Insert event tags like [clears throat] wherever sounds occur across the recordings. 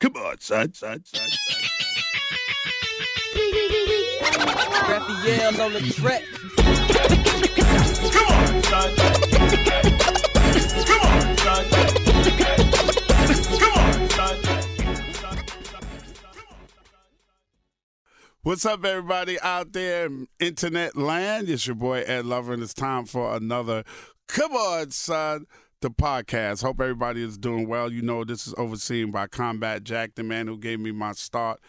Come on, son, son, son, son. On the track. Come on, son. Come on, son. What's up, everybody out there in internet land? It's your boy Ed Lover, and it's time for another Come On, Son, the podcast. Hope everybody is doing well. You know, this is overseen by Combat Jack, the man who gave me my start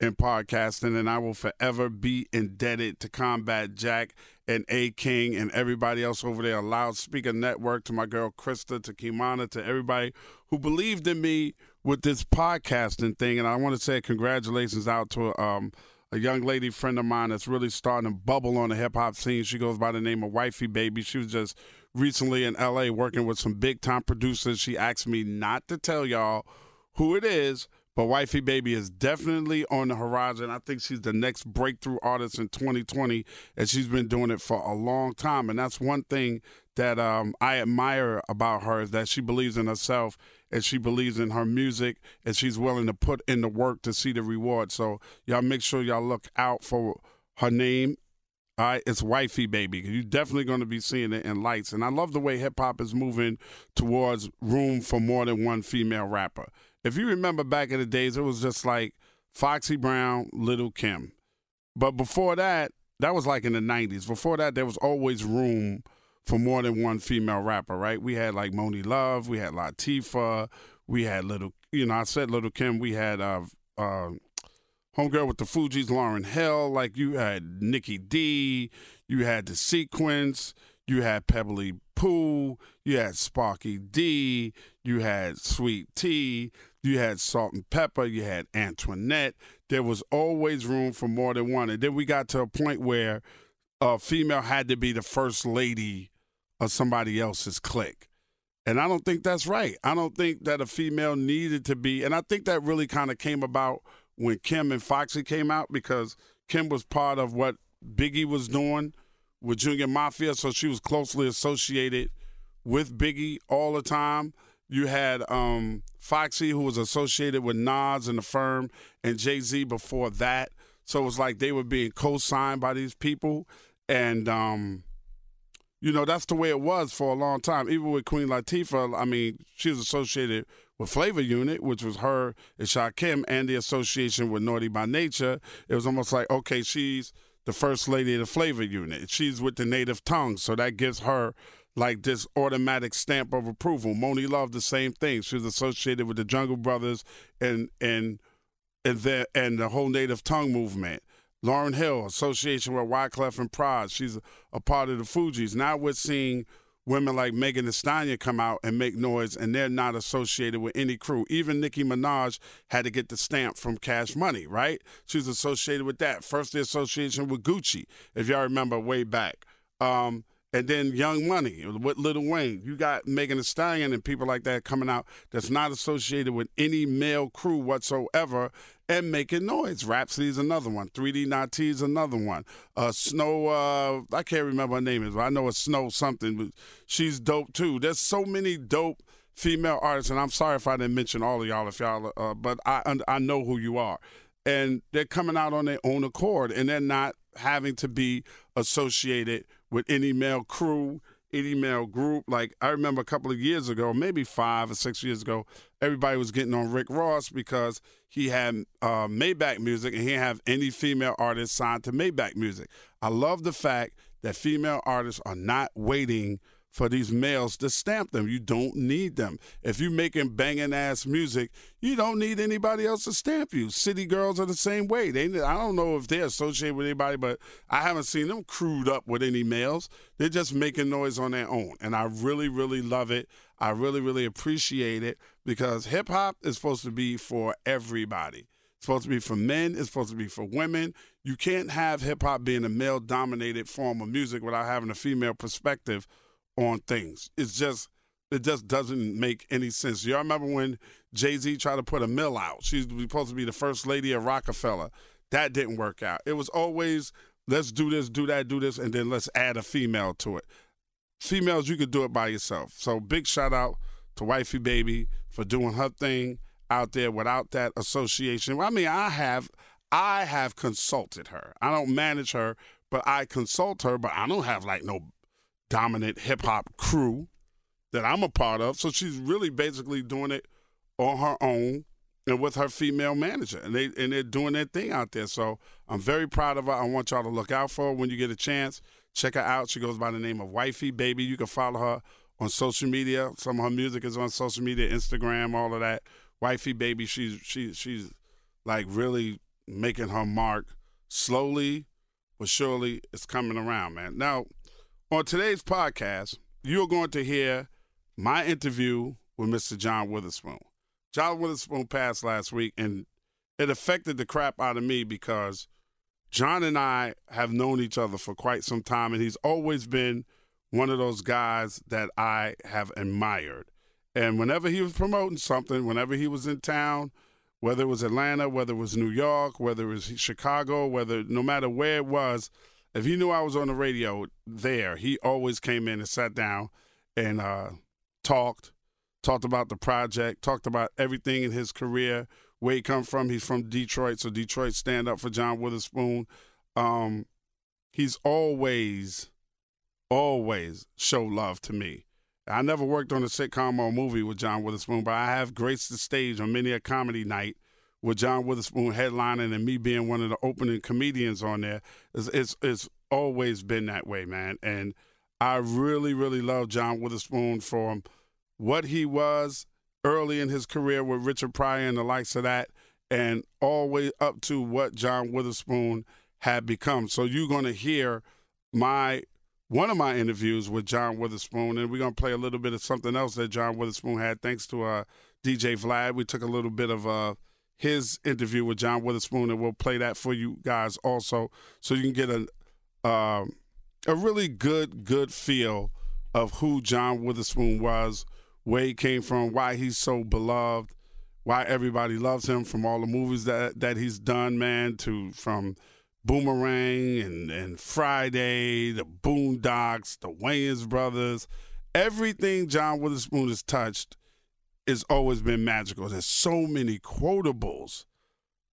in podcasting, and I will forever be indebted to Combat Jack and A King and everybody else over there, Loudspeaker Network, to my girl Krista, to Kimana, to everybody who believed in me with this podcasting thing. And I want to say congratulations out to um, a young lady friend of mine that's really starting to bubble on the hip hop scene. She goes by the name of Wifey Baby. She was just recently in LA working with some big time producers. She asked me not to tell y'all who it is, but Wifey Baby is definitely on the horizon. I think she's the next breakthrough artist in 2020, and she's been doing it for a long time. And that's one thing that um, I admire about her is that she believes in herself and she believes in her music and she's willing to put in the work to see the reward. So y'all make sure y'all look out for her name. All right, it's wifey baby. You're definitely going to be seeing it in lights, and I love the way hip hop is moving towards room for more than one female rapper. If you remember back in the days, it was just like Foxy Brown, Little Kim, but before that, that was like in the '90s. Before that, there was always room for more than one female rapper, right? We had like Monie Love, we had Latifah, we had Little, you know, I said Little Kim, we had uh, uh, Homegirl with the Fugees, Lauryn Hill, like you had Nikki D, you had The Sequence, you had Pebblee Poo, you had Sparky D, you had Sweet Tee, you had Salt-N-Pepa, you had Antoinette. There was always room for more than one. And then we got to a point where a female had to be the first lady somebody else's clique. And I don't think that's right. I don't think that a female needed to be, and I think that really kind of came about when Kim and Foxy came out because Kim was part of what Biggie was doing with Junior Mafia, so she was closely associated with Biggie all the time. You had um, Foxy, who was associated with Nas and the firm, and Jay Z before that. So it was like they were being co signed by these people. And, um, you know, that's the way it was for a long time. Even with Queen Latifah, I mean, she was associated with Flavor Unit, which was her and Shakim, and the association with Naughty by Nature. It was almost like, okay, she's the first lady of the Flavor Unit. She's with the native tongue, so that gives her like this automatic stamp of approval. Monie Love, the same thing. She was associated with the Jungle Brothers and and and the and the whole native tongue movement. Lauryn Hill, association with Wyclef and Pras. She's a, part of the Fugees. Now we're seeing women like Megan Thee Stallion come out and make noise, and they're not associated with any crew. Even Nicki Minaj had to get the stamp from Cash Money, right? She was associated with that. First, the association with Gucci, if y'all remember way back. Um, and then Young Money with Little Wayne. You got Megan Thee Stallion and people like that coming out that's not associated with any male crew whatsoever and making noise. Rapsody is another one. 3D Na'Tee is another one. Uh, Snow, uh, I can't remember her name is, but I know it's Snow something, but she's dope too. There's so many dope female artists, and I'm sorry if I didn't mention all of y'all, if y'all, uh, but I I know who you are, and they're coming out on their own accord, and they're not having to be associated with any male crew, male group. Like I remember a couple of years ago, maybe five or six years ago, everybody was getting on Rick Ross because he had uh, Maybach music and he didn't have any female artists signed to Maybach music. I love the fact that female artists are not waiting for these males to stamp them. You don't need them. If you're making banging ass music, you don't need anybody else to stamp you. City girls are the same way. They I don't know if they're associated with anybody, but I haven't seen them crewed up with any males. They're just making noise on their own. And I really, really love it. I really, really appreciate it because hip hop is supposed to be for everybody. It's supposed to be for men. It's supposed to be for women. You can't have hip hop being a male dominated form of music without having a female perspective on things. It's just it just doesn't make any sense. Y'all remember when Jay Z tried to put Amil out? She's supposed to be the first lady of Rockefeller. That didn't work out. It was always let's do this, do that, do this, and then let's add a female to it. Females, you could do it by yourself. So big shout out to Wifey Baby for doing her thing out there without that association. I mean, I have I have consulted her. I don't manage her, but I consult her, but I don't have like no dominant hip hop crew that I'm a part of. So she's really basically doing it on her own and with her female manager. And they and they're doing their thing out there. So I'm very proud of her. I want y'all to look out for her when you get a chance. Check her out. She goes by the name of Wifey Baby. You can follow her on social media. Some of her music is on social media, Instagram, all of that. Wifey Baby, she's she's she's like really making her mark slowly but surely it's coming around, man. Now, on today's podcast, you're going to hear my interview with Mr. John Witherspoon. John Witherspoon passed last week, and it affected the crap out of me because John and I have known each other for quite some time, and he's always been one of those guys that I have admired. And whenever he was promoting something, whenever he was in town, whether it was Atlanta, whether it was New York, whether it was Chicago, whether no matter where it was, if he knew I was on the radio there, he always came in and sat down and uh, talked, talked about the project, talked about everything in his career, where he come from. He's from Detroit, so Detroit stand up for John Witherspoon. Um, he's always, always show love to me. I never worked on a sitcom or a movie with John Witherspoon, but I have graced the stage on many a comedy night with John Witherspoon headlining and me being one of the opening comedians on there, it's, it's, it's always been that way, man. And I really, really love John Witherspoon for what he was early in his career with Richard Pryor and the likes of that, and way up to what John Witherspoon had become. So you're going to hear my one of my interviews with John Witherspoon, and we're gonna play a little bit of something else that John Witherspoon had. Thanks to uh, DJ Vlad, we took a little bit of uh, his interview with John Witherspoon, and we'll play that for you guys also, so you can get a uh, a really good good feel of who John Witherspoon was, where he came from, why he's so beloved, why everybody loves him from all the movies that that he's done, man, to from Boomerang and, and Friday, the Boondocks, the Wayans brothers, everything John Witherspoon has touched it's always been magical. There's so many quotables,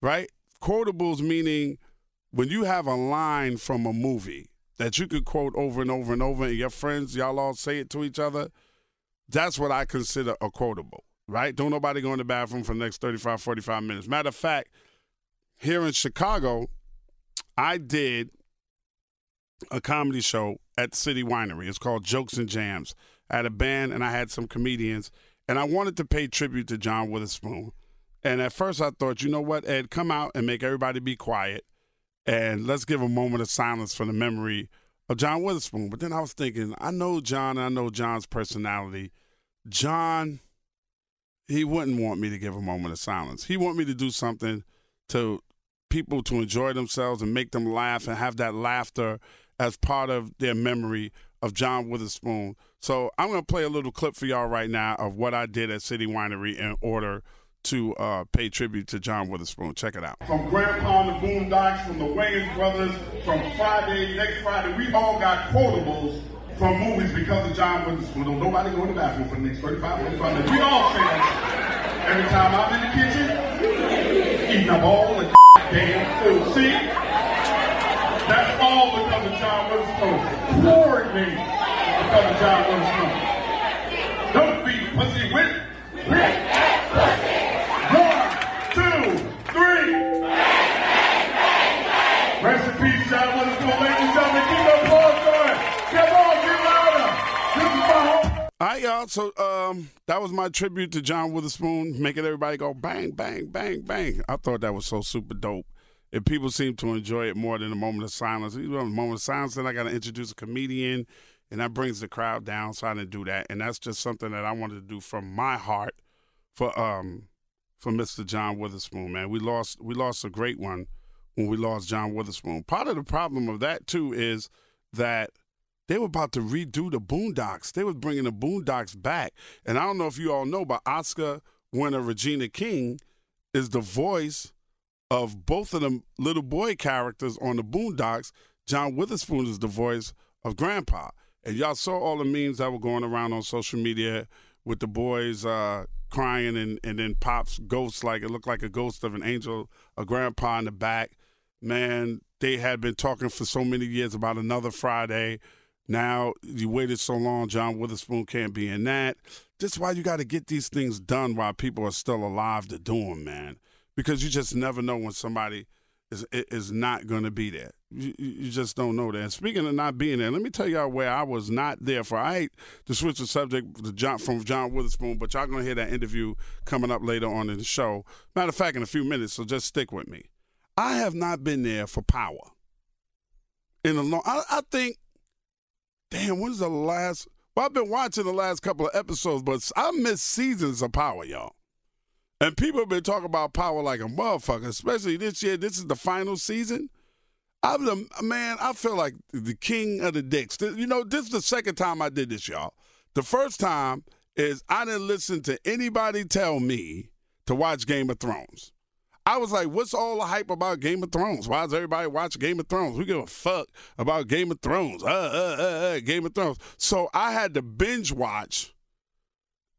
right? Quotables meaning when you have a line from a movie that you could quote over and over and over, and your friends, y'all all say it to each other. That's what I consider a quotable, right? Don't nobody go in the bathroom for the next 35, 45 minutes. Matter of fact, here in Chicago, I did a comedy show at City Winery. It's called Jokes and Jams. I had a band and I had some comedians and I wanted to pay tribute to John Witherspoon. And at first I thought, you know what, Ed, come out and make everybody be quiet and let's give a moment of silence for the memory of John Witherspoon. But then I was thinking, I know John, I know John's personality. John, he wouldn't want me to give a moment of silence. He want me to do something to people to enjoy themselves and make them laugh and have that laughter as part of their memory of John Witherspoon. So I'm going to play a little clip for y'all right now of what I did at City Winery in order to uh, pay tribute to John Witherspoon. Check it out. From Grandpa and the Boondocks, from the Wayans brothers, from Friday, next Friday, we all got quotables from movies because of John Witherspoon. Don't nobody go in the bathroom for the next 35, minutes. We all say that. Every time I'm in the kitchen, eating up all the damn food. See? That's all because of John Witherspoon. Floored me Witherspoon. Don't be pussy with pussy. One, two, three. Rest in peace, John. Ladies and gentlemen, keep applause. Come on, get louder. This is my was my tribute to John Witherspoon, making everybody go bang, bang, bang, bang. I thought that was so super dope. And people seem to enjoy it more than a moment of silence. Know, a moment of silence, then I got to introduce a comedian, and that brings the crowd down. So I didn't do that, and that's just something that I wanted to do from my heart for um for Mr. John Witherspoon. Man, we lost we lost a great one when we lost John Witherspoon. Part of the problem of that too is that they were about to redo the Boondocks. They was bringing the Boondocks back, and I don't know if you all know, but Oscar winner Regina King is the voice of both of them little boy characters on the Boondocks. John Witherspoon is the voice of Grandpa, and y'all saw all the memes that were going around on social media with the boys uh, crying and, and then Pop's ghost, like it looked like a ghost of an angel, a grandpa in the back. Man, they had been talking for so many years about another Friday. Now you waited so long, John Witherspoon can't be in that. This is why you got to get these things done while people are still alive to do them, man. Because you just never know when somebody is is not going to be there. You, you just don't know that. Speaking of not being there, let me tell y'all where I was not there for. I hate to switch the subject to John, from John Witherspoon, but y'all going to hear that interview coming up later on in the show. Matter of fact, in a few minutes, so just stick with me. I have not been there for power in a long. I, I think damn, when's the last? Well, I've been watching the last couple of episodes, but I missed seasons of Power, y'all. And people have been talking about Power like a motherfucker, especially this year. This is the final season. I'm the man. I feel like the king of the dicks. You know, this is the second time I did this, y'all. The first time is I didn't listen to anybody tell me to watch Game of Thrones. I was like, what's all the hype about Game of Thrones? Why does everybody watch Game of Thrones? We give a fuck about Game of Thrones. Uh, uh, uh, uh, Game of Thrones. So I had to binge watch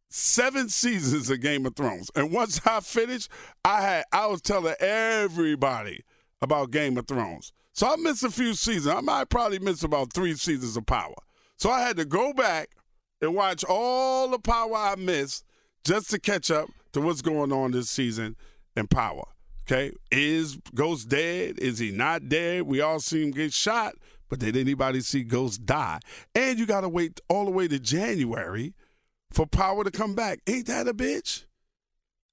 seven seasons of Game of Thrones. And once I finished, I had I was telling everybody about Game of Thrones. So I missed a few seasons. I might probably miss about three seasons of Power. So I had to go back and watch all the Power I missed just to catch up to what's going on this season in Power. Okay, is Ghost dead? Is he not dead? We all see him get shot, but did anybody see Ghost die? And you got to wait all the way to January for Power to come back. Ain't that a bitch?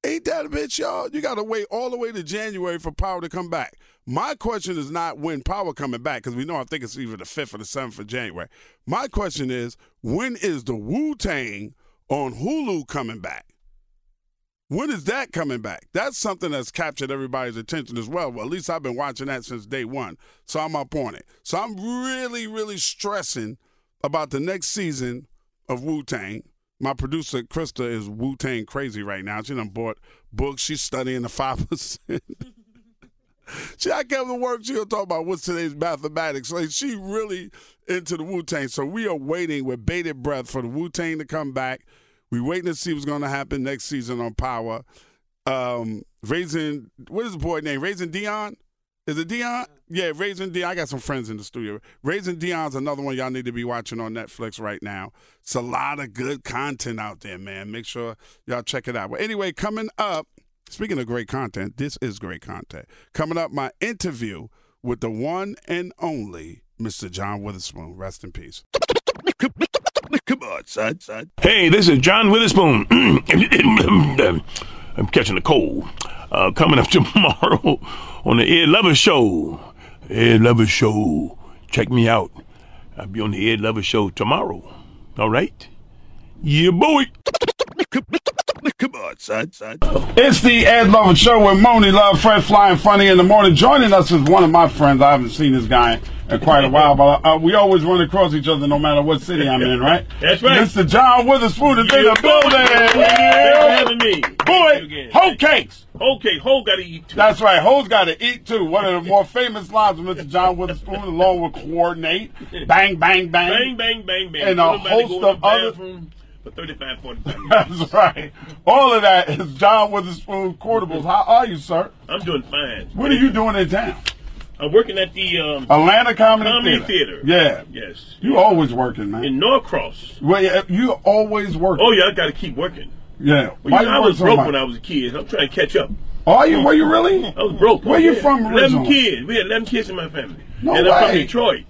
Ain't that a bitch, y'all? You got to wait all the way to January for Power to come back. My question is not when Power coming back, because we know I think it's either the 5th or the 7th of January. My question is, when is the Wu Tang on Hulu coming back? When is that coming back? That's something that's captured everybody's attention as well. Well, at least I've been watching that since day one. So I'm up on it. So I'm really, really stressing about the next season of Wu Tang. My producer, Krista, is Wu Tang crazy right now. She done bought books. She's studying the 5%. [laughs] she, I kept the work. She'll talk about what's today's mathematics. Like, she really into the Wu Tang. So we are waiting with bated breath for the Wu Tang to come back we waiting to see what's going to happen next season on Power. Um, raising what is the boy name? Raising Dion. Is it Dion? Yeah, Raising Dion. I got some friends in the studio. Raising Dion's another one y'all need to be watching on Netflix right now. It's a lot of good content out there, man. Make sure y'all check it out. But anyway, coming up, speaking of great content, this is great content. Coming up, my interview with the one and only Mr. John Witherspoon. Rest in peace. Come on, son, son. Hey, this is John Witherspoon. [clears throat] [clears throat] Uh, I'm catching a cold. Uh, coming up [laughs] tomorrow on the Ed Lover Show. Ed Lover Show. Check me out. I'll be on the Ed Lover Show tomorrow. All right? Yeah, boy. Come on, son, son. It's the Ed Lover Show with Monie Love, Fred Flying Funny in the morning. Joining us is one of my friends. I haven't seen this guy in quite a while, but uh, we always run across each other no matter what city I'm in, right? [laughs] That's right. Mr. John Witherspoon is in the building. For having me. Boy, hoe cakes. Okay, Ho got to eat too. That's right. Ho's got to eat too. One of the more famous lines of Mr. John Witherspoon, along with coordinate, bang, bang, bang, Bang, bang, bang, bang. and a host go in the of other. For 35, 45 [laughs] minutes. That's right. All of that is John Witherspoon Quotables. How are you, sir? I'm doing fine. What are you doing in town? I'm working at the um, Atlanta Comedy, Comedy Theater. Theater. Yeah. Yes. You always working, man. In Norcross. well, yeah, you always working. Oh, yeah, I got to keep working. yeah. Well, Why you know, I was broke when I was a kid. I'm trying to catch up. Are you? Were you really? I was broke. Where you from 11 kids. We had 11 kids in my family. No and I'm from way. Detroit.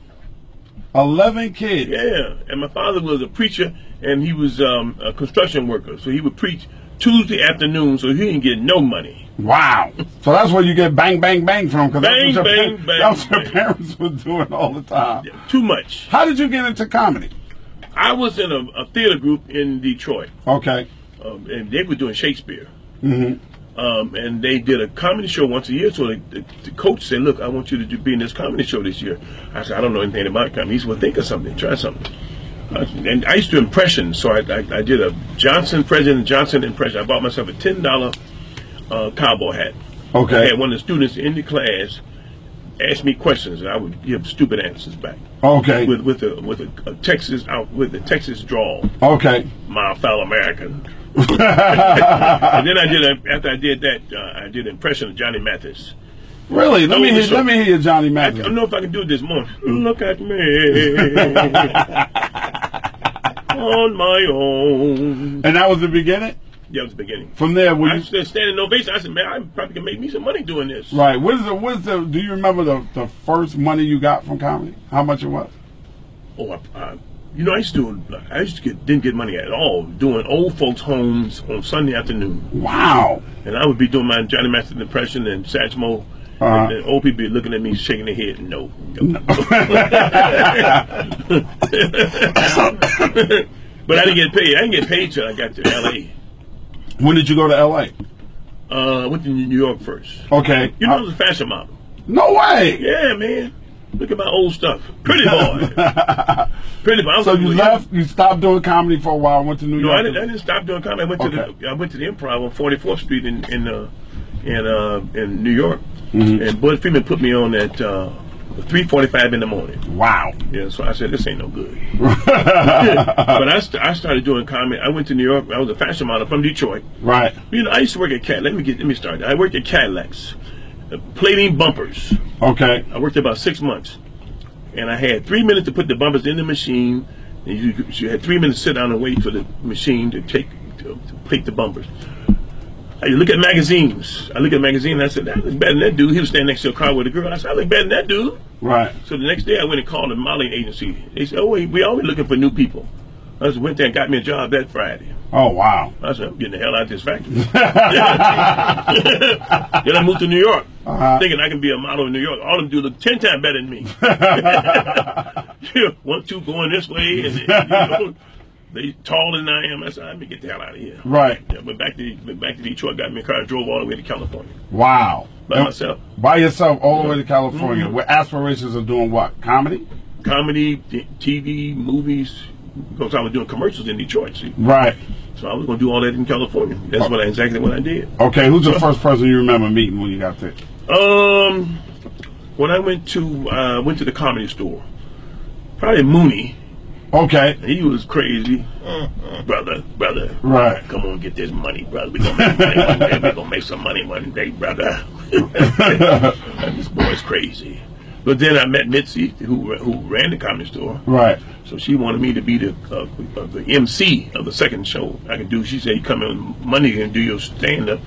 Eleven kids. Yeah. And my father was a preacher and he was um, a construction worker. So he would preach Tuesday afternoon, so he didn't get no money. Wow. [laughs] So that's where you get bang, bang, bang from. Because Bang, that's what your, bang, that's what your parents were doing all the time. Too much. How did you get into comedy? I was in a, a theater group in Detroit, Okay. um, and they were doing Shakespeare. Mm-hmm. Um, and they did a comedy show once a year. So the, the, the coach said, "Look, I want you to do, be in this comedy show this year." I said, "I don't know anything about comedy." He said, "Well, think of something. Try something." Uh, and I used to do impressions, so I, I, I did a Johnson President Johnson impression. I bought myself a ten dollar uh, cowboy hat. I Okay. had one of the students in the class ask me questions, and I would give stupid answers back Okay. with with a with a, a Texas out with a Texas drawl. Okay. My fellow American. [laughs] and then I did a, after I did that, uh, I did an impression of Johnny Mathis. Really? Let me hear. so- Let me hear Johnny I Mathis. don't know if I can do it this morning. Look at me [laughs] on my own. And that was the beginning. Yeah, it was the beginning. From there, I were you, stood standing ovation. I said, "Man, I probably can make me some money doing this." right? What is the? What is the? Do you remember the the first money you got from comedy? How much it was? Oh, I, I, you know, I used to. I used to get didn't get money at all doing old folks' homes on Sunday afternoon. Wow. And I would be doing my Johnny Mathis impression and Satchmo. Uh-huh. And old people be looking at me, shaking their head. No. no. [laughs] but I didn't get paid. I didn't get paid till I got to L.A. When did you go to L.A.? Uh, I went to New York first. Okay. You know, I was a fashion model. no way. Yeah, man. Look at my old stuff. Pretty boy. [laughs] Pretty boy. So you left. You stopped doing comedy for a while. Went to New No, York. I didn't, I didn't stop doing comedy. I went to the I went to the Improv on 44th Street in in uh, in uh, in New York, Mm-hmm. and Budd Friedman put me on at uh, 3:45 in the morning. Wow. Yeah, so I said this ain't no good. [laughs] but I, st- I started doing comedy. I went to New York. I was a fashion model from Detroit. Right. You know, I used to work at Cat. Let me get let me start. I worked at Cadillacs, uh, plating bumpers. Okay. I worked there about six months, and I had three minutes to put the bumpers in the machine. And you, you had three minutes to sit down and wait for the machine to take to, to plate the bumpers. I look at magazines. I look at magazine and I said, "That looks better than that dude." He was standing next to a car with a girl. I said, "I look better than that dude." Right. So the next day I went and called a modeling agency. They said, "Oh, we, we always looking for new people." I just went there and got me a job that Friday. Oh wow. I said, I'm getting the hell out of this factory. [laughs] [laughs] then I moved to New York, Uh-huh. thinking I can be a model in New York. All them do look 10 times better than me. [laughs] One, two going this way, and you know, they taller than I am. I said, let me get the hell out of here. Right. Yeah, went back to went back to Detroit, got me a car, drove all the way to California Wow. by myself. By yourself, all the way to California. Mm-hmm. With aspirations of doing what? Comedy. Comedy, t- TV, movies, because I was doing commercials in Detroit. See, Right. so I was going to do all that in California. That's what I, exactly what I did. Okay. Who's the first person you remember meeting when you got there? Um, when I went to uh, went to the comedy store, probably Mooney. Okay. He was crazy, brother, brother. Right. Come on, get this money, brother. We gonna make money one day. We gonna make some money one day, brother. [laughs] this boy's crazy. But then I met Mitzi, who who ran the comedy store. Right. So she wanted me to be the uh, uh, the MC of the second show I could do. She said, "You come in Monday and do your stand up.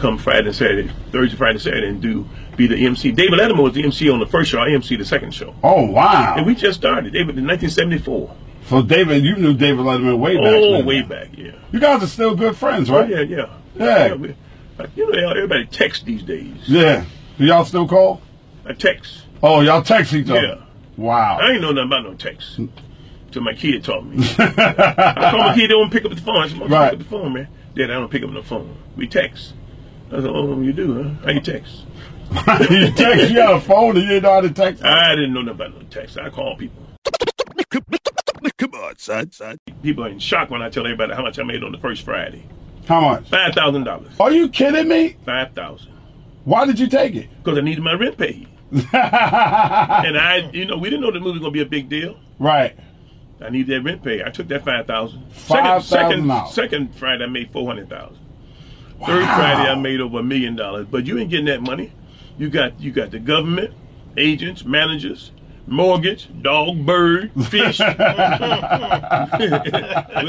Come Friday and Saturday, Thursday, Friday, Saturday, and do be the MC." David Letterman was the MC on the first show. I MC the second show, Oh wow. and we just started. David in 1974. so David, you knew David Letterman way back. Oh, then. way back, yeah. You guys are still good friends, Oh, right? yeah, yeah. Yeah. we- uh, you know, everybody texts these days. Yeah. Do y'all still call? I text. Oh, y'all text each other. Yeah. Wow. I ain't know nothing about no text. Till my kid taught me. [laughs] I call my kid, they won't pick up the phone. I said, "Mom, Right. pick up the phone, man. Dad, I don't pick up the phone. We text. I said, oh, you do, huh? How you text? [laughs] you text. You got a phone and you didn't know how to text. I didn't know nothing about no text. I call people. Come on, son, son. People are in shock when I tell everybody how much I made on the first Friday. How much? Five thousand dollars. Are you kidding me? Five thousand. Why did you take it? Because I needed my rent paid. [laughs] and I, you know, we didn't know the movie was gonna be a big deal. Right. I needed that rent paid. I took that five thousand. $5,000. Second, second Friday I made four hundred thousand. Third Friday I made over a million dollars. But you ain't getting that money. You got you got the government, agents, managers, mortgage, dog, bird, fish. [laughs] they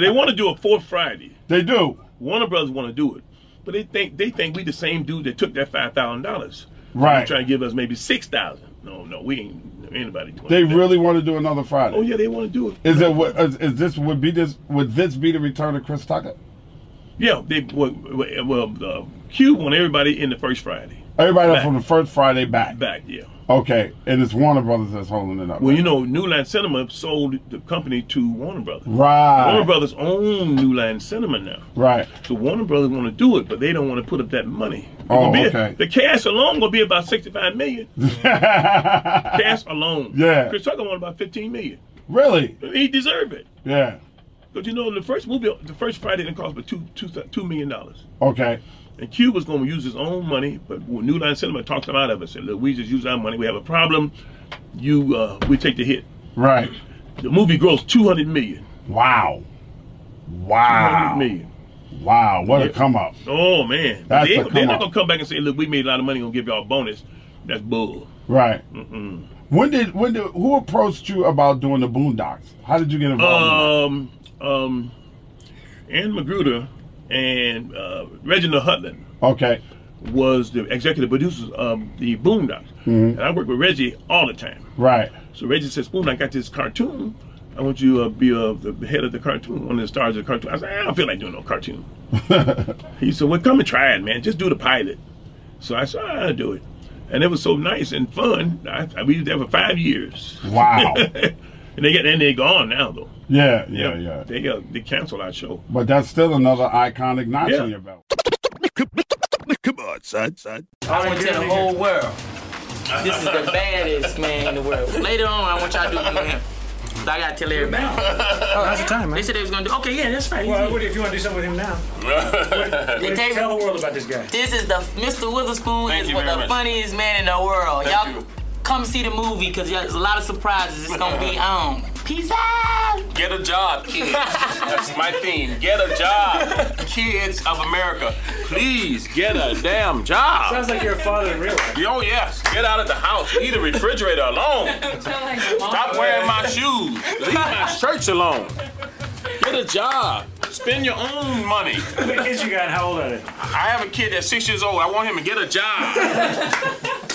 want to do a fourth Friday. They do. Warner Brothers want to do it, but they think they think we the same dude that took that five thousand dollars. Right. Trying to give us maybe six thousand. No, no, we ain't. Anybody. 20 They really want to do another Friday. Oh yeah, they want to do it. Is it what is, is this would be this would this be the return of Chris Tucker? Yeah, they well, well uh, Q want everybody in the first Friday Everybody Back. from the first Friday back. back. Yeah. Okay, and it's Warner Brothers that's holding it up. Well, you know, New Line Cinema sold the company to Warner Brothers. right, Warner Brothers own New Line Cinema now. right. So Warner Brothers want to do it, but they don't want to put up that money. Oh, okay. The cash alone gonna be about sixty-five million. [laughs] cash alone. Yeah. Chris Tucker want about fifteen million. Really? He deserve it. Yeah. But you know, the first movie, the first Friday, didn't cost but two, two, two million dollars. Okay. And Q was going to use his own money, but when New Line Cinema talked him out of it. Said, "Look, we just use our money. We have a problem. You, uh, we take the hit." Right. The movie grossed two hundred million. Wow. Wow. hundred million. Wow. What a come up. Oh man, That's they, a they're not gonna come back and say, "Look, we made a lot of money. Gonna give y'all a bonus." That's bull. Right. When did when did who approached you about doing the Boondocks? How did you get involved? Um, um, Aaron McGruder and uh, Reginald Hudlin? Okay. was the executive producers of the Boondocks, Mm-hmm. and I work with Reggie all the time. Right. So Reggie says, "Spoon, I got this cartoon. I want you to uh, be uh, the head of the cartoon, one of the stars of the cartoon." I said, "I don't feel like doing no cartoon." [laughs] he said, "Well, come and try it, man. Just do the pilot." So I said, "I'll do it," and it was so nice and fun. I, I we did that for five years. Wow. [laughs] and they get and they're gone now though. Yeah, yeah, yeah. They uh, they canceled our show. But that's still another iconic notch Yeah. on your belt. Come on, son, son. I want to tell the whole world. This is the baddest man in the world. Later on, I want y'all to do it with him. I gotta tell everybody. Oh, how's the time, man? They said they was gonna do. Okay, yeah, that's right. Well, what if you want to do something with him now? [laughs] They take- Tell the world about this guy. This is the Mr. Witherspoon Thank is one very the much. funniest man in the world. Thank Y'all you. Come see the movie because there's a lot of surprises. It's gonna be [laughs] on. Peace out. Get a job, [laughs] kids. That's my theme. Get a job. Kids of America, please get a damn job. Sounds like you're a father in real life. Oh, yes. Get out of the house. Leave the refrigerator alone. [laughs] Stop wearing my shoes. Leave my shirts alone. Get a job. Spend your own money. How many kids you got how old are they? I have a kid that's six years old. I want him to get a job.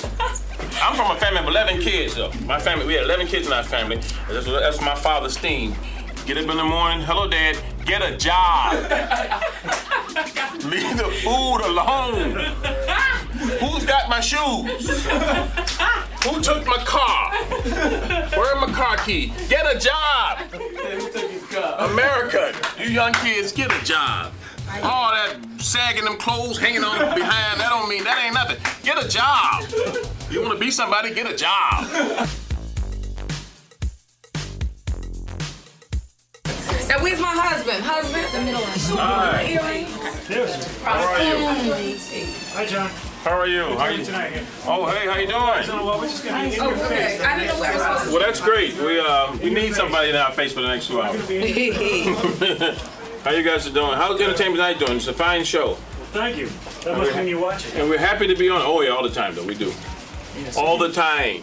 I'm from a family of 11 kids, though. My family, we had 11 kids in our family. That's, that's my father's theme. Get up in the morning. Hello, Dad. Get a job. Leave the food alone. Who's got my shoes? Who took my car? Where's my car key? Get a job. America, you young kids, get a job. All that sagging them clothes, hanging on behind, that don't mean, that ain't nothing. Get a job. You wanna be somebody, get a job. Now, where's my husband? Husband? The middle one. Earrings? Yes. How are you? Hi, John. How are you? How How are you you? tonight? here? Oh, hey, how you doing? Well, we're just gonna be in Oh, your okay. face. I didn't know where I was supposed to. Well, that's great. We uh, we need somebody in our face for the next two hours. [laughs] [laughs] [laughs] to be. How you guys are doing? How's Entertainment Tonight doing? It's a fine show, Thank you. That must mean you watch it. and we're happy to be on. Oh yeah, all the time though. We do. All the time.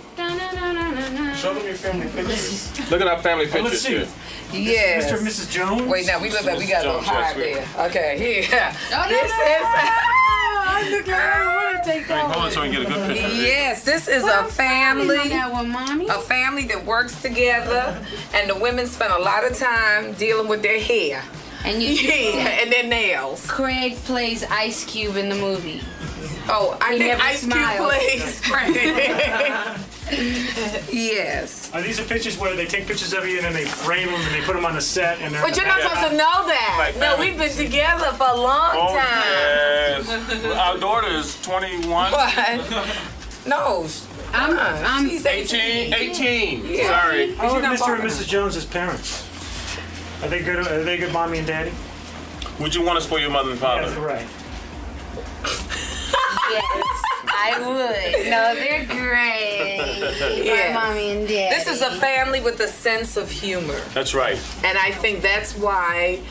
Show them your family pictures. Look at our family oh, Well, pictures let's see. here. Yes. Mr. and Mrs. Jones. Wait, now we look like we got a little Jones, high there. Okay, here. Oh, this I look like I want to take Hey, hold on so we can get a good is picture. yes. This is a family. That one, mommy. A family that works together, and the women spend a lot of time dealing with their hair. And you Yeah, and their nails. Craig plays Ice Cube in the movie. Oh, I He think never Ice Cube smiles. plays. [laughs] yes. Are these the pictures where they take pictures of you and then they frame them and they put them on the set and they're But you're not supposed to know that. No, we've been together for a long Oh time. yes. Our daughter is 21. But no, I'm, I'm she's 18. 18. Yeah. Sorry. How are Mr. and Mrs. Jones's parents? Are they good? Are they good, mommy and daddy? Would you want to spoil your mother and father? That's father? right. yes, I would. No, they're great. Yes. My mommy and daddy. This is a family with a sense of humor. That's right. And I think that's why,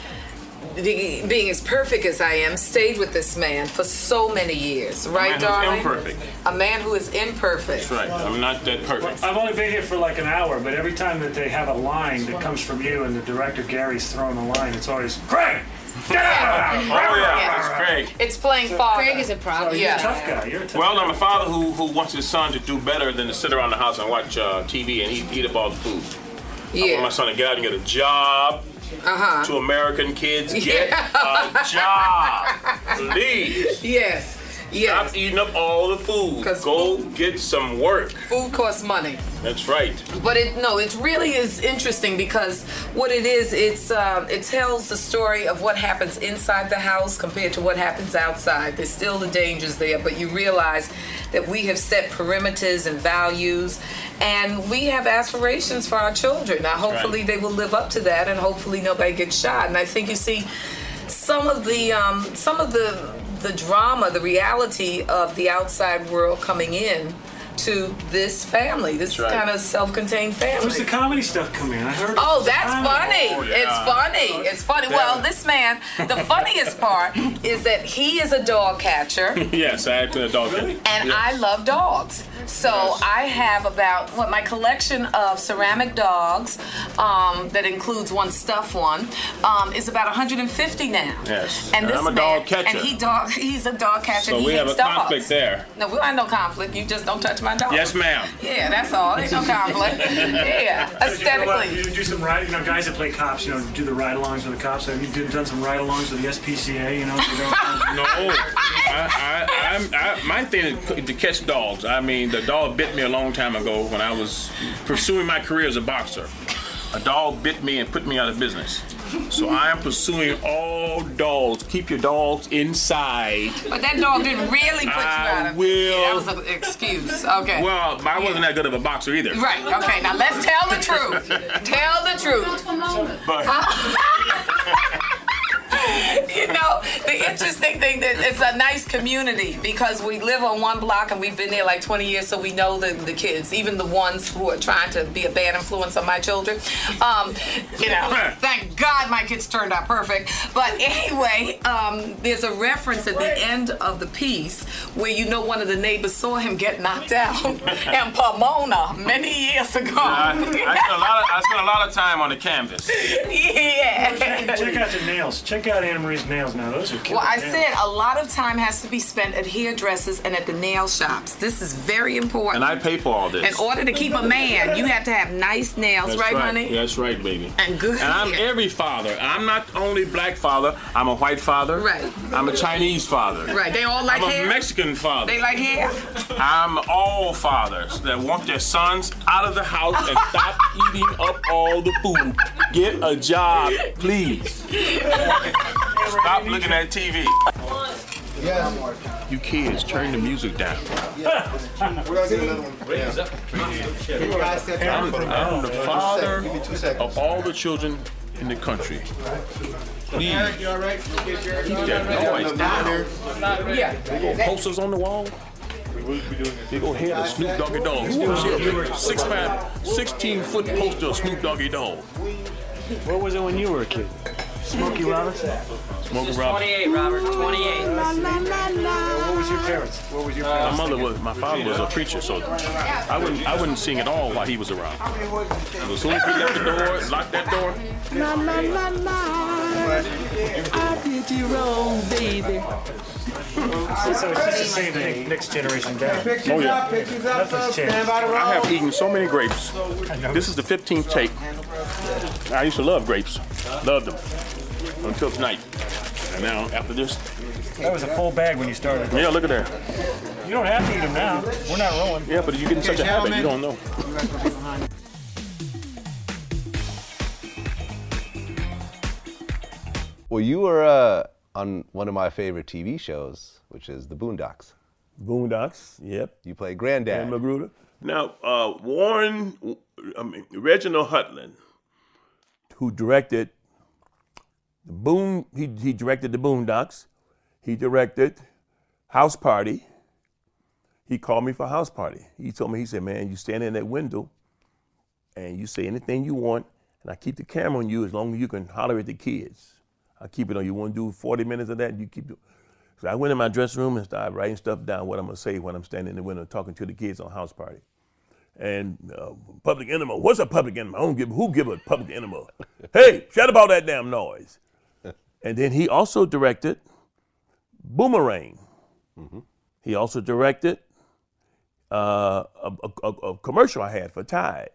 the, being as perfect as I am, stayed with this man for so many years. Right, man darling? imperfect. A man who is imperfect. That's right. I'm not that perfect. I've only been here for like an hour, but every time that they have a line that comes from you and the director Gary's throwing a line, it's always Craig. Oh yeah, it's Craig. It's playing father. Craig is a problem. You're Yeah. a tough guy. You're a tough Well, I'm a father who, who wants his son to do better than to sit around the house and watch uh, TV and eat, eat up all the food. Yeah. I want my son to get out and get a job. Uh huh. To American kids, [laughs] get Yeah. a job, please. Yes. Yes. Stop eating up all the food. Go get some work. Food costs money. That's right. But it no, it really is interesting because what it is, it's um, it tells the story of what happens inside the house compared to what happens outside. There's still the dangers there, but you realize that we have set perimeters and values, and we have aspirations for our children. Now, hopefully, they will live up to that, and hopefully, nobody gets shot. And I think you see some of the um, some of the the drama, the reality of the outside world coming in to this family, this right. kind of self-contained family. Where's the comedy stuff come in? I heard. Oh, that's funny. Oh, yeah. It's funny. It's funny. Well, this man, the [laughs] funniest part is that he is a dog catcher [laughs] Yes, I act in a dog Really? and Yes. I love dogs. So Yes. I have about what my collection of ceramic dogs, um, that includes one stuffed one, um, is about 150 now. Yes. And And this I'm a man, dog catcher. And he dog, [laughs] he's a dog catcher. So we have a hates dogs. conflict there. No, we don't have no conflict. You just don't touch my dog. Yes, ma'am. Yeah, that's all. There's no conflict. yeah, You, know what? aesthetically. you do some ride, you know, guys that play cops, you know, do the ride-alongs with the cops. Have you do- done some ride-alongs with the SPCA? You know, you [laughs] No, I, I, I'm, I, my thing is to catch dogs. I mean, the dog bit me a long time ago when I was pursuing my career as a boxer. A dog bit me and put me out of business. So I am pursuing all dogs. Keep your dogs inside. But that dog didn't really put you out of will. Yeah, that was an excuse. Okay. Well, I wasn't that good of a boxer either. Right. Okay. Now let's tell the truth. tell the truth. But [laughs] [laughs] you know, the interesting thing that it's a nice community because we live on one block and we've been there like 20 years, so we know the, the kids, even the ones who are trying to be a bad influence on my children. Um, you know, [laughs] thank God my kids turned out perfect. But anyway, um, there's a reference at the end of the piece where you know one of the neighbors saw him get knocked out [laughs] in Pomona many years ago. I, I, spent a lot of, I spent a lot of time on the canvas. yeah. check out the nails. Check out Anna Maria's nails now. Those are killer Well, I nails. said a lot of time has to be spent at hairdressers and at the nail shops. This is very important. And I pay for all this. In order to keep a man, you have to have nice nails, That's right, right, honey? That's right, baby. And good And I'm hair. every father. I'm not only black father. I'm a white father. Right. I'm a Chinese father. Right, they all like I'm a hair? Mexican father. They like hair? I'm all fathers that want their sons out of the house and stop [laughs] eating up all the food. Get a job, please. [laughs] Stop looking at TV. You kids, turn the music down. I'm, I'm the father of all the children in the country. Please keep that noise down. Yeah. Posters on the wall. Big old head of Snoop Doggy Dogg. Who was? Six five, 16 foot poster of Snoop Doggy Dogg. What was it when you were a kid? Smokey Robinson. Smoking Robert. 28, Robert. 28. What was your parents? What was your My mother was, my father was a preacher, so I wouldn't, I wouldn't sing at all while he was around. As soon as we left the door, locked that door, Na na na na. I did you wrong, baby. So it's just the same thing. Next generation down. oh yeah. Nothing's changed. I have eaten so many grapes. This is the 15th take. I used to love grapes, loved them until tonight. And now after this, That was a full bag when you started. yeah, look at there. You don't have to eat them now. We're not rolling. Yeah, but you get in such a habit, you don't know. Well, you were uh, on one of my favorite TV shows, which is The Boondocks. Boondocks, yep. You play Granddad. Dan McGruder. Now, uh, Warren, I mean, Reginald Hudlin, who directed the Boon. He, he directed the Boondocks. He directed House Party. He called me for House Party. He told me, he said, "Man, you stand in that window, and you say anything you want, and I keep the camera on you as long as you can holler at the kids. I keep it on. You want to do 40 minutes of that? You keep it." So I went in my dressing room and started writing stuff down, what I'm gonna say when I'm standing in the window talking to the kids on House Party. And uh, public enema. What's a public enema? I don't give who give a public enema. [laughs] hey, shut up all that damn noise. And then he also directed Boomerang. Mm-hmm. He also directed uh, a, a, a- commercial I had for Tide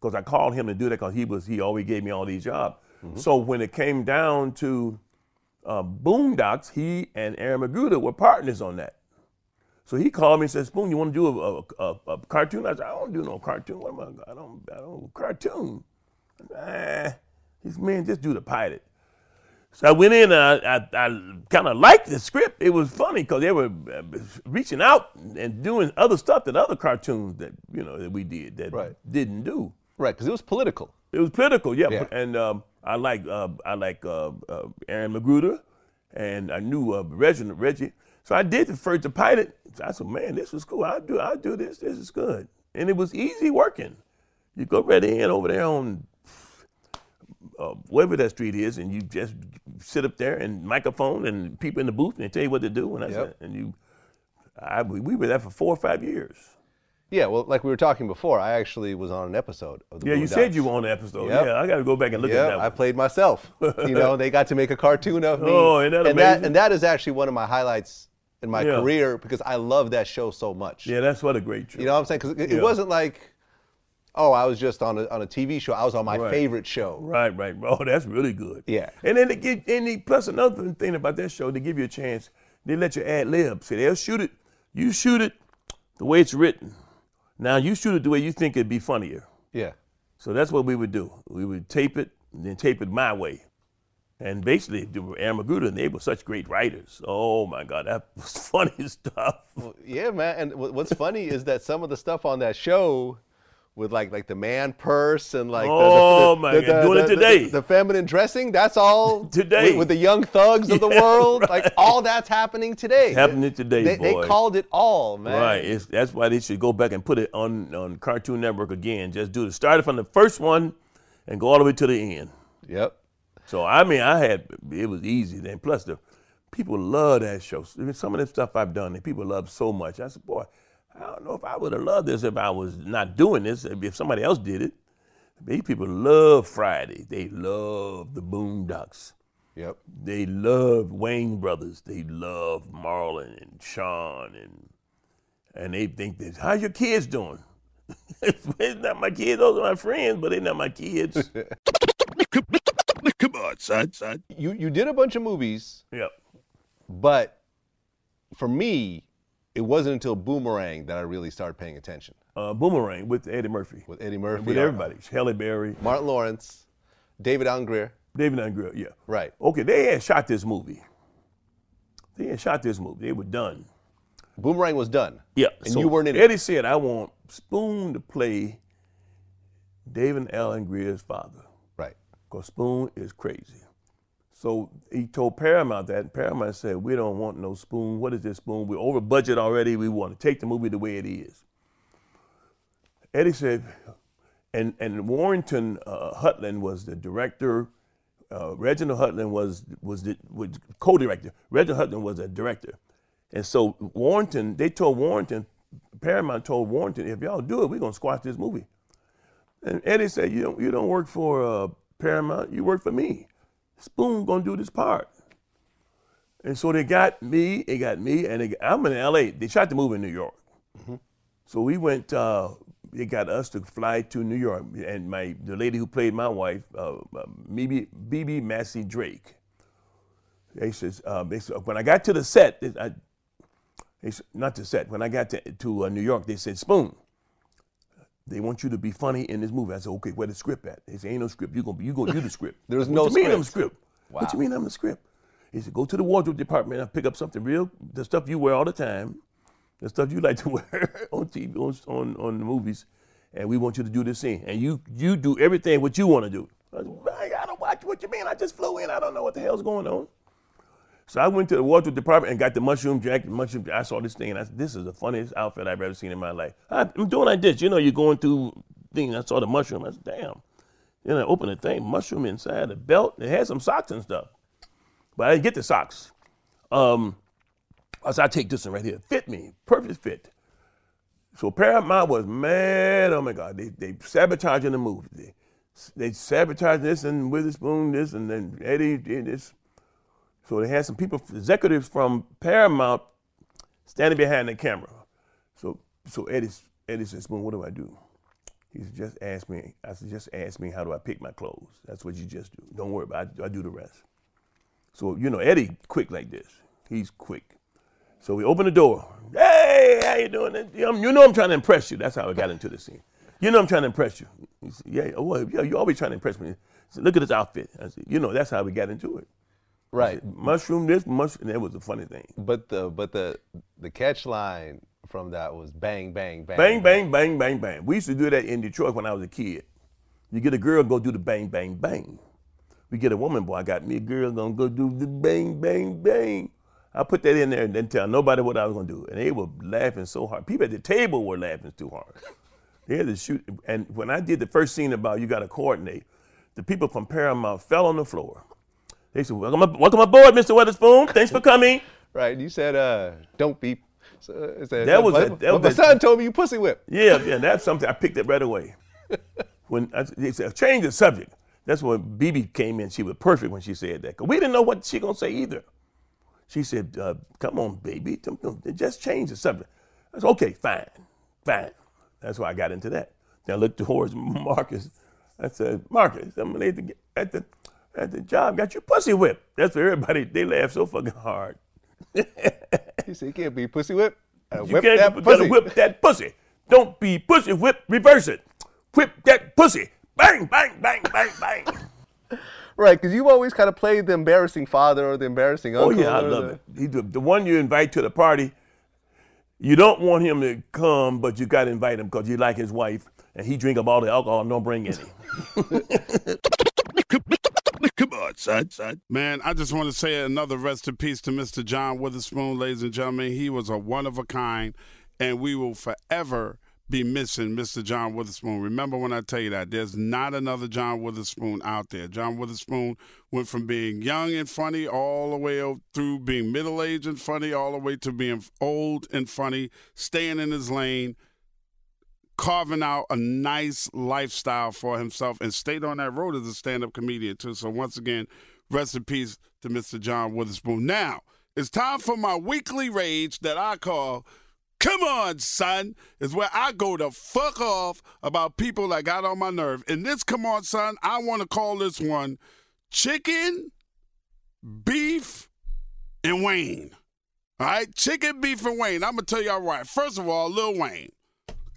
because I called him to do that because he was he always gave me all these jobs. Mm-hmm. So when it came down to uh, Boondocks, he and Aaron McGruder were partners on that. So he called me and said, "Spoon, you want to do a, a, a, cartoon?" I said, "I don't do no cartoon. What am I? I don't. I don't cartoon." Nah. He said, "Man, just do the pilot." So I went in and I, I, I kind of liked the script. It was funny because they were uh, reaching out and doing other stuff that other cartoons that you know that we did that Right. didn't do. Right, because it was political. It was political, yeah. Yeah. And um, I like uh, I like uh, uh, Aaron McGruder, and I knew uh, Reggie. Reggie. So I did the first the pilot. I said, man, this was cool. I do I do this. This is good, and it was easy working. You go right in over there on uh, whatever that street is, and you just sit up there and microphone and people in the booth and they tell you what to do, and that's Yep. it. And you, I, we we were there for four or five years. Yeah, well, like we were talking before, I actually was on an episode of the Yeah, you Boondocks. said you were on an episode. Yep. Yeah, I got to go back and look yeah, at that. I played myself. you know, they got to make a cartoon of me. Oh, isn't that and that amazing? and that is actually one of my highlights in my Yeah. career because I love that show so much. Yeah, that's what a great show. You know what I'm saying? Because it, it wasn't like, oh, I was just on a, on a TV show. I was on my Right. favorite show. Right, right. [laughs] Oh, that's really good. Yeah. And then they give, and they, plus another thing about that show, they give you a chance. They let you ad lib. See, they'll shoot it. You shoot it the way it's written. Now you shoot it the way you think it'd be funnier. Yeah. So that's what we would do. We would tape it, and then tape it my way. And basically, McGruder and they were such great writers. Oh my God, that was [laughs] funny stuff. Yeah, man. And what's funny is that some of the stuff on that show, with like like the man purse and like the- Oh, the, my the, God, the- doing it today. the, the feminine dressing, that's all [laughs] Today. with, with the young thugs of the [laughs] Yeah, world. Like all that's happening today. happening today, They, boy. they called it all, man. Right. It's, that's why they should go back and put it on, on Cartoon Network again. Just do it. Start it from the first one and go all the way to the end. Yep. So I mean, I had it was easy. Then plus the people love that show. Some of the stuff I've done, that people love so much. I said, boy, I don't know if I would have loved this if I was not doing this. If somebody else did it, these people love Friday. They love the Boondocks. Yep. They love Wayne Brothers. They love Marlon and Sean and and they think that how's your kids doing? [laughs] it's not my kids. Those are my friends, but they're not my kids. [laughs] Come on, son, son. You you did a bunch of movies, yep. but for me, it wasn't until Boomerang that I really started paying attention. Uh, Boomerang with Eddie Murphy. With Eddie Murphy. With uh, everybody. Halle Berry. Martin Lawrence, David Angrier. David Angrill, yeah. Right. Okay, they had shot this movie. They had shot this movie. They were done. Boomerang was done. Yeah. And so you weren't in it. Eddie said, I want Spoon to play David Alan Grier's father. Right. Because Spoon is crazy. So he told Paramount that, and Paramount said, We don't want no Spoon. What is this Spoon? We're over budget already. We want to take the movie the way it is. Eddie said, and, and Warrington uh, Hudlin was the director. Uh, Reginald Hudlin was was the was co-director. Reginald Hudlin was a director, and so Warrington. They told Warrington, Paramount told Warrington, if y'all do it, we're gonna squash this movie. And Eddie said, you don't you don't work for uh, Paramount, you work for me. Spoon gonna do this part. And so they got me, they got me, and got, I'm in L.A. They tried to move in New York. So we went. Uh, they got us to fly to New York, and my the lady who played my wife, uh, uh, Bebe, Bebe Massey Drake. They says uh, they said, when I got to the set, I, they not the set. When I got to, to uh, New York, they said Spoon. They want you to be funny in this movie. I said, okay, where the script at? They said, ain't no script. You gonna be, you gonna do the script. [laughs] There's what no you mean I'm script. script? What you mean I'm the script? He said, go to the wardrobe department and pick up something real, the stuff you wear all the time, the stuff you like to [laughs] wear on TV, on, on, on the movies, and we want you to do this scene. And you you do everything what you want to do. I, said, I don't watch what you mean. I just flew in. I don't know what the hell's going on. So I went to the wardrobe department and got the mushroom jacket. Mushroom. I saw this thing and I said, "This is the funniest outfit I've ever seen in my life." I, I'm doing like this. You know, you're going through things. I saw the mushroom. I said, "Damn." Then I opened the thing, mushroom inside the belt. It had some socks and stuff, but I didn't get the socks. Um, I said, "I take this one right here. Fit me, perfect fit." So Paramount was mad. Oh my God, they they sabotaging the movie. They, they sabotaged this and Witherspoon this and then Eddie did this. So they had some people, executives from Paramount, standing behind the camera. So so Eddie Eddie said, Spoon, what do I do? He said, just ask me. I said, just ask me how do I pick my clothes. That's what you just do. Don't worry about it. I, do the rest. So you know Eddie quick like this. He's quick. So we open the door. Hey, how you doing? You know I'm trying to impress you. That's how I got into the scene. You know I'm trying to impress you. He said, yeah, oh, well, yeah, you're always trying to impress me. He said, look at this outfit. I said, you know, that's how we got into it. Right. [laughs] Mushroom this, mushroom. It was a funny thing. But the but the the catch line from that was bang bang bang. Bang bang bang bang bang. We used to do that in Detroit when I was a kid. You get a girl, go do the bang bang bang. We get a woman, boy, I got me a girl, gonna go do the bang bang bang. I put that in there and didn't tell nobody what I was gonna do, and they were laughing so hard. People at the table were laughing too hard. [laughs] they had to shoot. And when I did the first scene about you got to coordinate, the people from Paramount fell on the floor they said, "Welcome, welcome aboard, Mr. Witherspoon. Thanks for coming." right. You said, uh, "Don't be." So, said, that was my, a, that was my a- son told me you pussy whip. Yeah, yeah, that's something I picked up right away. [laughs] when I, they said change the subject, that's when Bebe came in. She was perfect when she said that. Cause we didn't know what she gonna say either. She said, uh, "Come on, baby, just change the subject." I said, "Okay, fine, fine." That's why I got into that. Then I looked towards [laughs] Marcus. I said, "Marcus, I'm late to need to get at the at the job. Got your pussy whipped." That's for everybody. They laugh so fucking hard. [laughs] you say "You can't be pussy whip. Uh, You can't that pussy." whip that pussy. Don't be pussy whip, reverse it. Whip that pussy. Bang, bang, bang, bang, bang. Right, because you've always kind of played the embarrassing father or the embarrassing uncle. oh yeah, I love the- it. He, the, the one you invite to the party, you don't want him to come, but you gotta invite him because you like his wife and he drink up all the alcohol and don't bring any. [laughs] [laughs] Come on, son, son. Man, I just want to say another rest in peace to Mr. John Witherspoon, ladies and gentlemen. He was a one of a kind, and we will forever be missing Mr. John Witherspoon. Remember when I tell you that there's not another John Witherspoon out there. John Witherspoon went from being young and funny all the way through being middle aged and funny, all the way to being old and funny, staying in his lane carving out a nice lifestyle for himself and stayed on that road as a stand-up comedian too. So once again, rest in peace to Mr. John Witherspoon. Now, it's time for my weekly rage that I call Come on, son, is where I go to fuck off about people that got on my nerve. And this come on, son, I want to call this one chicken, beef, and Wayne. All right, chicken, beef, and Wayne. I'm gonna tell y'all right. First of all, Lil Wayne.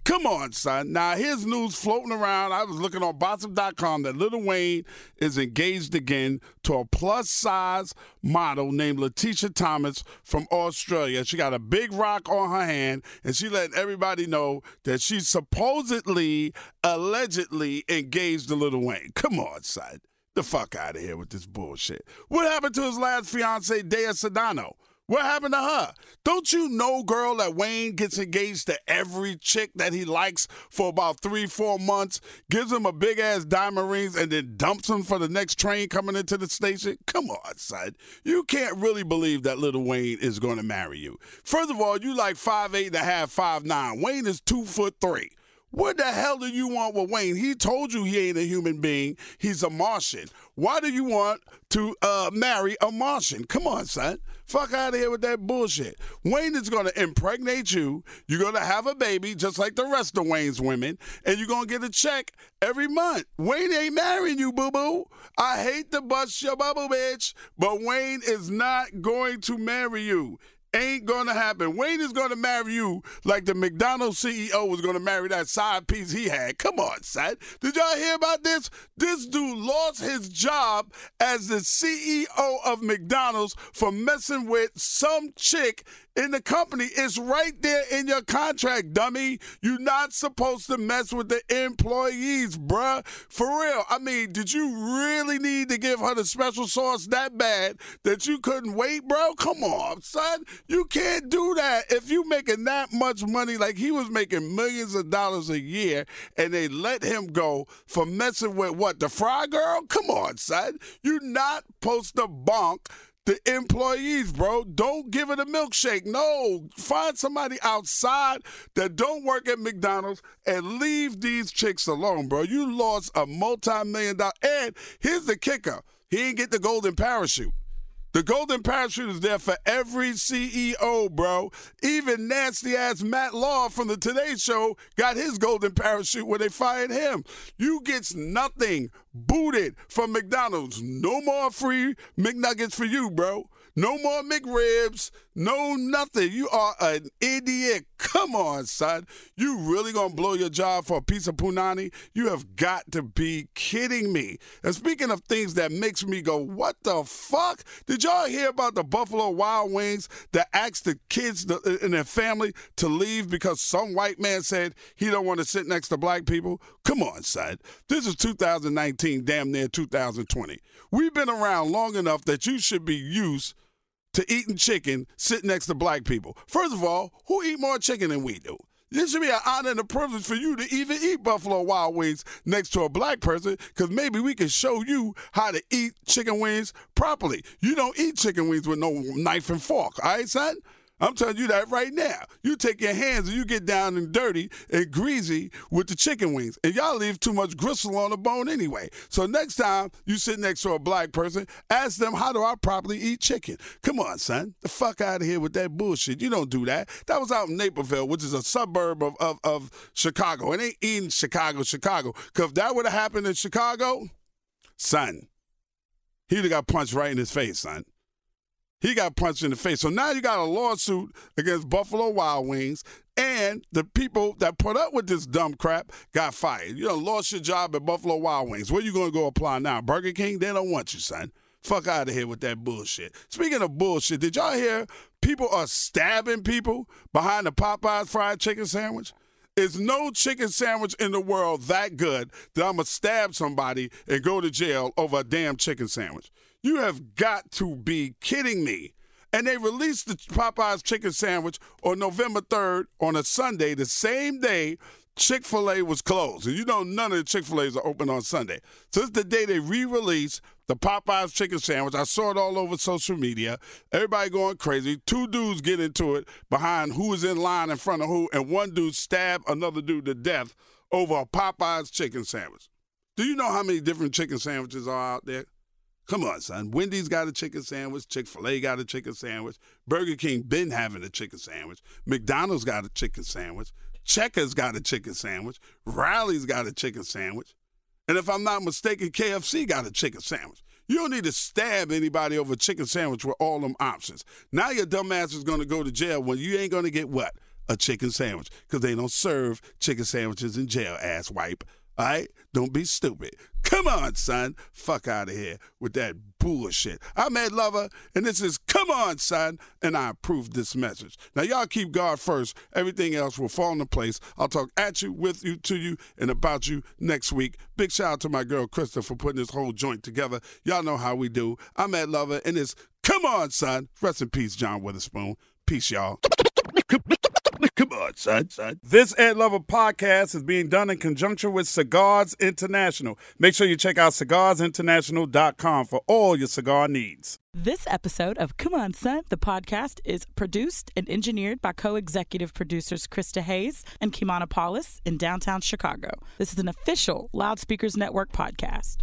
Come on, son. Now, here's news floating around. I was looking on Bossip.com that Little Wayne is engaged again to a plus size model named La'Tecia Thomas from Australia. She got a big rock on her hand, and she letting everybody know that she's supposedly, allegedly engaged to Little Wayne. Come on, son. The fuck out of here with this bullshit. What happened to his last fiance, Dhea Sodano? What happened to her? Don't you know, girl, that Wayne gets engaged to every chick that he likes for about three, four months, gives him a big ass diamond rings, and then dumps him for the next train coming into the station? Come on, son. You can't really believe that little Wayne is going to marry you. First of all, you like five eight and a half, five nine. Wayne is two foot three. What the hell do you want with Wayne? He told you he ain't a human being. He's a Martian. Why do you want to uh, marry a Martian? Come on, son. Fuck out of here with that bullshit. Wayne is going to impregnate you. You're going to have a baby just like the rest of Wayne's women, and you're going to get a check every month. Wayne ain't marrying you, boo boo. I hate to bust your bubble, bitch, but Wayne is not going to marry you ain't gonna happen. Wayne is gonna marry you like the McDonald's CEO was gonna marry that side piece he had. Come on, son. Did y'all hear about this? This dude lost his job as the CEO of McDonald's for messing with some chick in the company. It's right there in your contract, dummy. You're not supposed to mess with the employees, bruh. For real. I mean, did you really need to give her the special sauce that bad that you couldn't wait, bro? Come on, son. You can't do that. If you making that much money, like he was making millions of dollars a year, and they let him go for messing with what, the fry girl? Come on, son. You're not supposed to bonk the employees, bro. Don't give it a milkshake. No, find somebody outside that don't work at McDonald's and leave these chicks alone, bro. You lost a multi-million dollar. And here's the kicker: he didn't get the golden parachute. The golden parachute is there for every CEO, bro. Even nasty ass Matt Lauer from the Today Show got his golden parachute when they fired him. You gets nothing booted from McDonald's. No more free McNuggets for you, bro. No more McRibs. No nothing. You are an idiot. Come on, son. You really gonna blow your job for a piece of punani? You have got to be kidding me. And speaking of things that makes me go, what the fuck? Did y'all hear about the Buffalo Wild Wings that asked the kids and their family to leave because some white man said he don't want to sit next to black people? Come on, son. This is 2019, damn near 2020. We've been around long enough that you should be used to eating chicken sitting next to black people. First of all, who eat more chicken than we do? This should be an honor and a privilege for you to even eat Buffalo Wild Wings next to a black person because maybe we can show you how to eat chicken wings properly. You don't eat chicken wings with no knife and fork, all right, son? I'm telling you that right now. You take your hands and you get down and dirty and greasy with the chicken wings. And y'all leave too much gristle on the bone anyway. So next time you sit next to a black person, ask them, how do I properly eat chicken? Come on, son. The fuck out of here with that bullshit. You don't do that. That was out in Naperville, which is a suburb of, of, of Chicago. It ain't in Chicago, Chicago. Because if that would have happened in Chicago, son, he'd have got punched right in his face, son. He got punched in the face. So now you got a lawsuit against Buffalo Wild Wings, and the people that put up with this dumb crap got fired. You know, lost your job at Buffalo Wild Wings. Where you to go apply now? Burger King? They don't want you, son. Fuck out of here with that bullshit. Speaking of bullshit, did y'all hear people are stabbing people behind the Popeyes fried chicken sandwich? Is no chicken sandwich in the world that good that I'm going to stab somebody and go to jail over a damn chicken sandwich? You have got to be kidding me. And they released the Popeyes chicken sandwich on November 3rd on a Sunday, the same day Chick fil A was closed. And you know, none of the Chick fil A's are open on Sunday. So the day they re released the Popeyes chicken sandwich. I saw it all over social media. Everybody going crazy. Two dudes get into it behind who is in line in front of who, and one dude stabbed another dude to death over a Popeyes chicken sandwich. Do you know how many different chicken sandwiches are out there? Come on, son. Wendy's got a chicken sandwich. Chick fil A got a chicken sandwich. Burger King been having a chicken sandwich. McDonald's got a chicken sandwich. Checkers got a chicken sandwich. Rally's got a chicken sandwich. And if I'm not mistaken, KFC got a chicken sandwich. You don't need to stab anybody over a chicken sandwich with all them options. Now your dumb ass is going to go to jail when you ain't going to get what? A chicken sandwich. Because they don't serve chicken sandwiches in jail, ass wipe. All right? Don't be stupid. Come on, son. Fuck out of here with that bullshit. I'm Ed Lover, and this is Come On, Son, and I approve this message. Now, y'all keep God first. Everything else will fall into place. I'll talk at you, with you, to you, and about you next week. Big shout out to my girl, Krista, for putting this whole joint together. Y'all know how we do. I'm Ed Lover, and it's Come On, Son. Rest in peace, John Witherspoon. Peace, y'all. Come on, son, son. This Ed Lover podcast is being done in conjunction with Cigars International. Make sure you check out cigarsinternational.com for all your cigar needs. This episode of Come On Son, the podcast, is produced and engineered by co executive producers Krista Hayes and Kimana Paulus in downtown Chicago. This is an official Loudspeakers Network podcast.